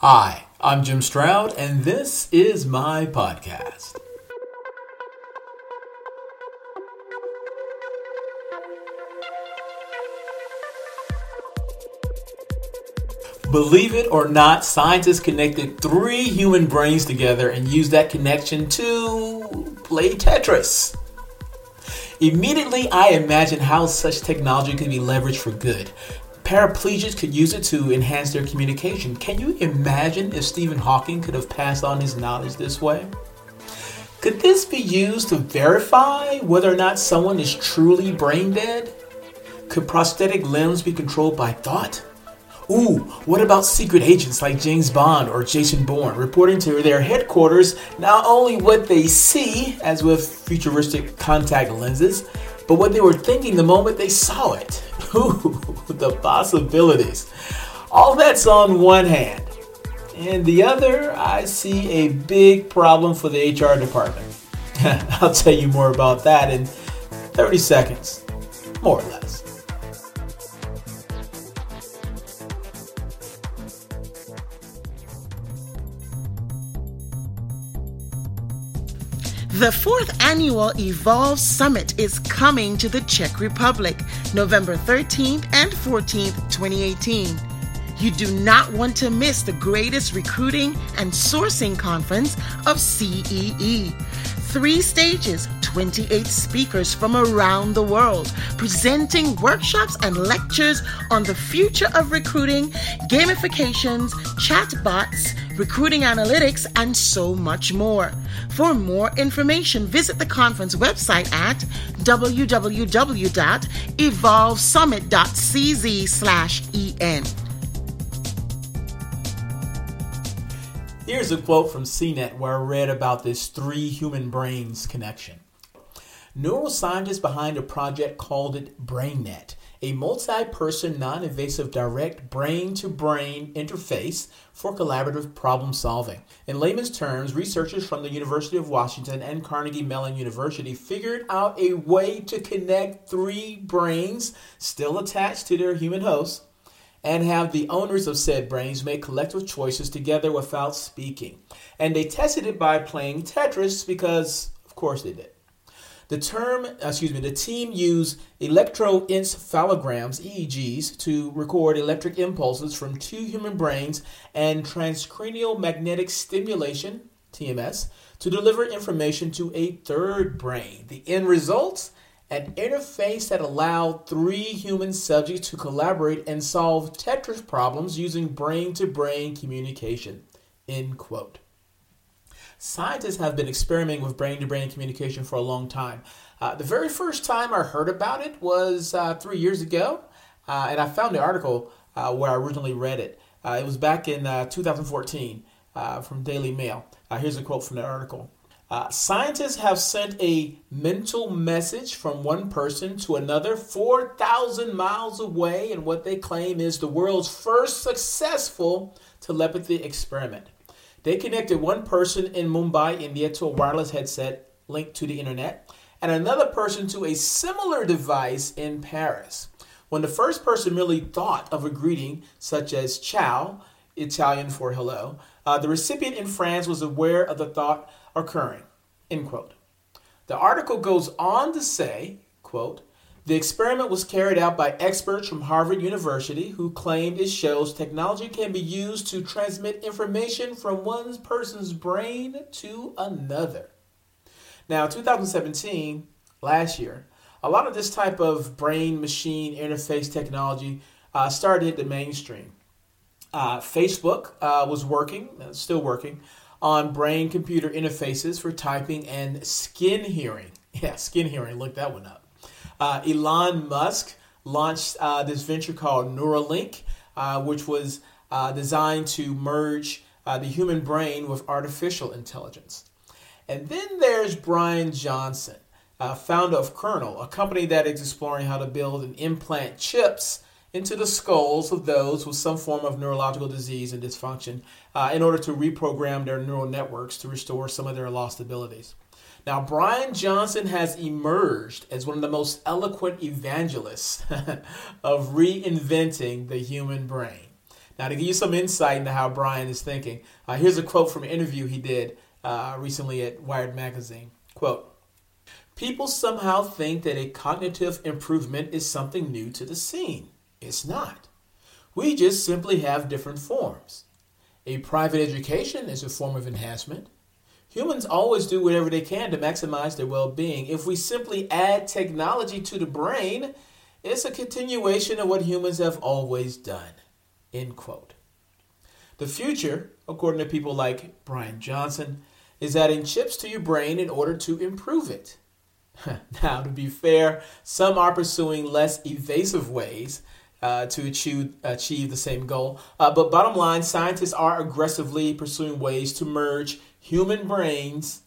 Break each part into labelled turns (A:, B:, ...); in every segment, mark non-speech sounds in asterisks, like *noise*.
A: Hi, I'm Jim Stroud, and this is my podcast. Believe it or not, scientists connected three human brains together and used that connection to play Tetris. Immediately, I imagine how such technology could be leveraged for good. Paraplegics could use it to enhance their communication. Can you imagine if Stephen Hawking could have passed on his knowledge this way? Could this be used to verify whether or not someone is truly brain dead? Could prosthetic limbs be controlled by thought? Ooh, what about secret agents like James Bond or Jason Bourne reporting to their headquarters not only what they see, as with futuristic contact lenses, but what they were thinking the moment they saw it? *laughs* Ooh, the possibilities. All that's on one hand. And the other, I see a big problem for the HR department. *laughs* I'll tell you more about that in 30 seconds, more or less.
B: The fourth annual Evolve Summit is coming to the Czech Republic November 13th and 14th, 2018. You do not want to miss the greatest recruiting and sourcing conference of CEE. Three stages, 28 speakers from around the world, presenting workshops and lectures on the future of recruiting, gamifications, chatbots, recruiting analytics, and so much more. For more information, visit the conference website at www.evolvesummit.cz/en.
A: Here's a quote from CNET where I read about this three human brains connection. Neuroscientists behind a project called it BrainNet, a multi person, non invasive, direct brain to brain interface for collaborative problem solving. In layman's terms, researchers from the University of Washington and Carnegie Mellon University figured out a way to connect three brains still attached to their human hosts and have the owners of said brains make collective choices together without speaking. And they tested it by playing Tetris because, of course, they did. The term, excuse me, the team used electroencephalograms, EEGs, to record electric impulses from two human brains and transcranial magnetic stimulation, TMS, to deliver information to a third brain. The end result? An interface that allowed three human subjects to collaborate and solve Tetris problems using brain to brain communication. End quote. Scientists have been experimenting with brain to brain communication for a long time. Uh, the very first time I heard about it was uh, three years ago, uh, and I found the article uh, where I originally read it. Uh, it was back in uh, 2014 from Daily Mail. here's a quote from the article. scientists have sent a mental message from one person to another 4,000 miles away in what they claim is the world's first successful telepathy experiment. They connected one person in Mumbai, India to a wireless headset linked to the internet, and another person to a similar device in Paris. When the first person merely thought of a greeting such as ciao, Italian for hello, uh, the recipient in France was aware of the thought occurring. End quote. The article goes on to say, quote, the experiment was carried out by experts from Harvard University who claimed it shows technology can be used to transmit information from one person's brain to another. Now, 2017, last year, a lot of this type of brain machine interface technology uh, started hit the mainstream. Uh, Facebook uh, was working, uh, still working, on brain computer interfaces for typing and skin hearing. *laughs* Yeah, skin hearing, look that one up. Uh, Elon Musk launched uh, this venture called Neuralink, uh, which was uh, designed to merge uh, the human brain with artificial intelligence. And then there's Bryan Johnson, uh, founder of Kernel, a company that is exploring how to build and implant chips into the skulls of those with some form of neurological disease and dysfunction in order to reprogram their neural networks to restore some of their lost abilities. Now, Bryan Johnson has emerged as one of the most eloquent evangelists *laughs* of reinventing the human brain. Now, to give you some insight into how Bryan is thinking, uh, here's a quote from an interview he did uh, recently at Wired Magazine. Quote, People somehow think that a cognitive improvement is something new to the scene. It's not. We just simply have different forms. A private education is a form of enhancement. Humans always do whatever they can to maximize their well being. If we simply add technology to the brain, it's a continuation of what humans have always done. End quote. The future, according to people like Bryan Johnson, is adding chips to your brain in order to improve it. *laughs* now, to be fair, some are pursuing less evasive ways uh, to achieve, achieve the same goal. Uh, but bottom line, scientists are aggressively pursuing ways to merge human brains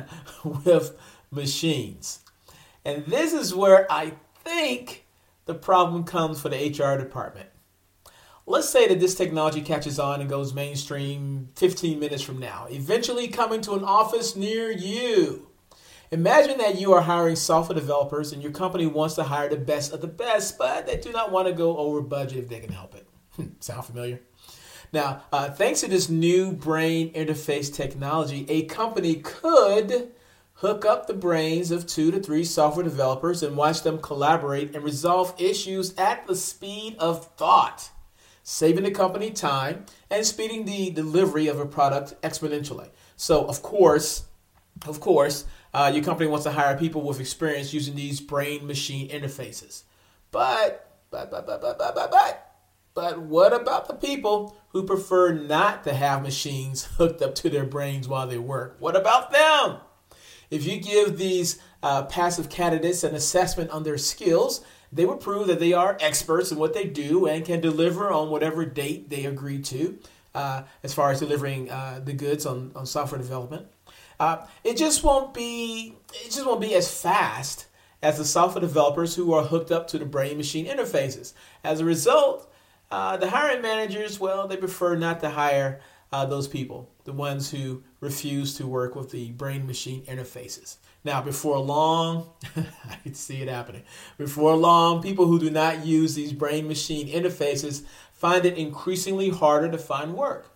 A: *laughs* with machines. And this is where I think the problem comes for the HR department. Let's say that this technology catches on and goes mainstream 15 minutes from now, eventually coming to an office near you. Imagine that you are hiring software developers and your company wants to hire the best of the best, but they do not want to go over budget if they can help it. Hmm, sound familiar? Now, uh, thanks to this new brain interface technology, a company could hook up the brains of two to three software developers and watch them collaborate and resolve issues at the speed of thought saving the company time and speeding the delivery of a product exponentially. So, of course, of course, uh, your company wants to hire people with experience using these brain machine interfaces. But, but, but, but, but, but, but, but, but what about the people who prefer not to have machines *laughs* hooked up to their brains while they work? What about them? If you give these uh, passive candidates an assessment on their skills, they will prove that they are experts in what they do and can deliver on whatever date they agree to uh, as far as delivering uh, the goods on, on software development. Uh, it just won't be it just won't be as fast as the software developers who are hooked up to the brain machine interfaces. As a result, uh, the hiring managers, well, they prefer not to hire uh, those people, the ones who refuse to work with the brain machine interfaces. Now, before long, *laughs* I can see it happening. Before long, people who do not use these brain machine interfaces find it increasingly harder to find work.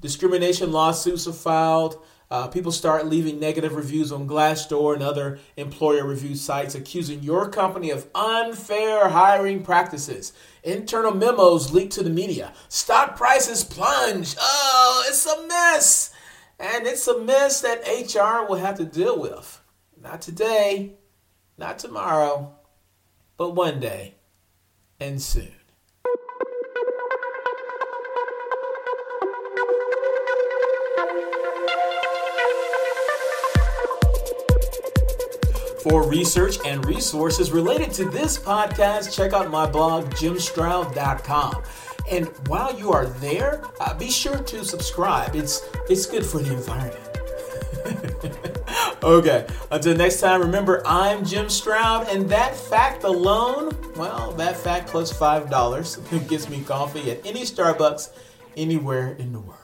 A: Discrimination lawsuits are filed. Uh, people start leaving negative reviews on Glassdoor and other employer review sites accusing your company of unfair hiring practices. Internal memos leak to the media. Stock prices plunge. Oh, it's a mess. And it's a mess that HR will have to deal with. Not today, not tomorrow, but one day and soon. For research and resources related to this podcast, check out my blog, jimstroud.com. And while you are there, uh, be sure to subscribe. It's it's good for the environment. *laughs* okay, until next time, remember I'm Jim Stroud, and that fact alone, well, that fact plus $5 gets *laughs* me coffee at any Starbucks anywhere in the world.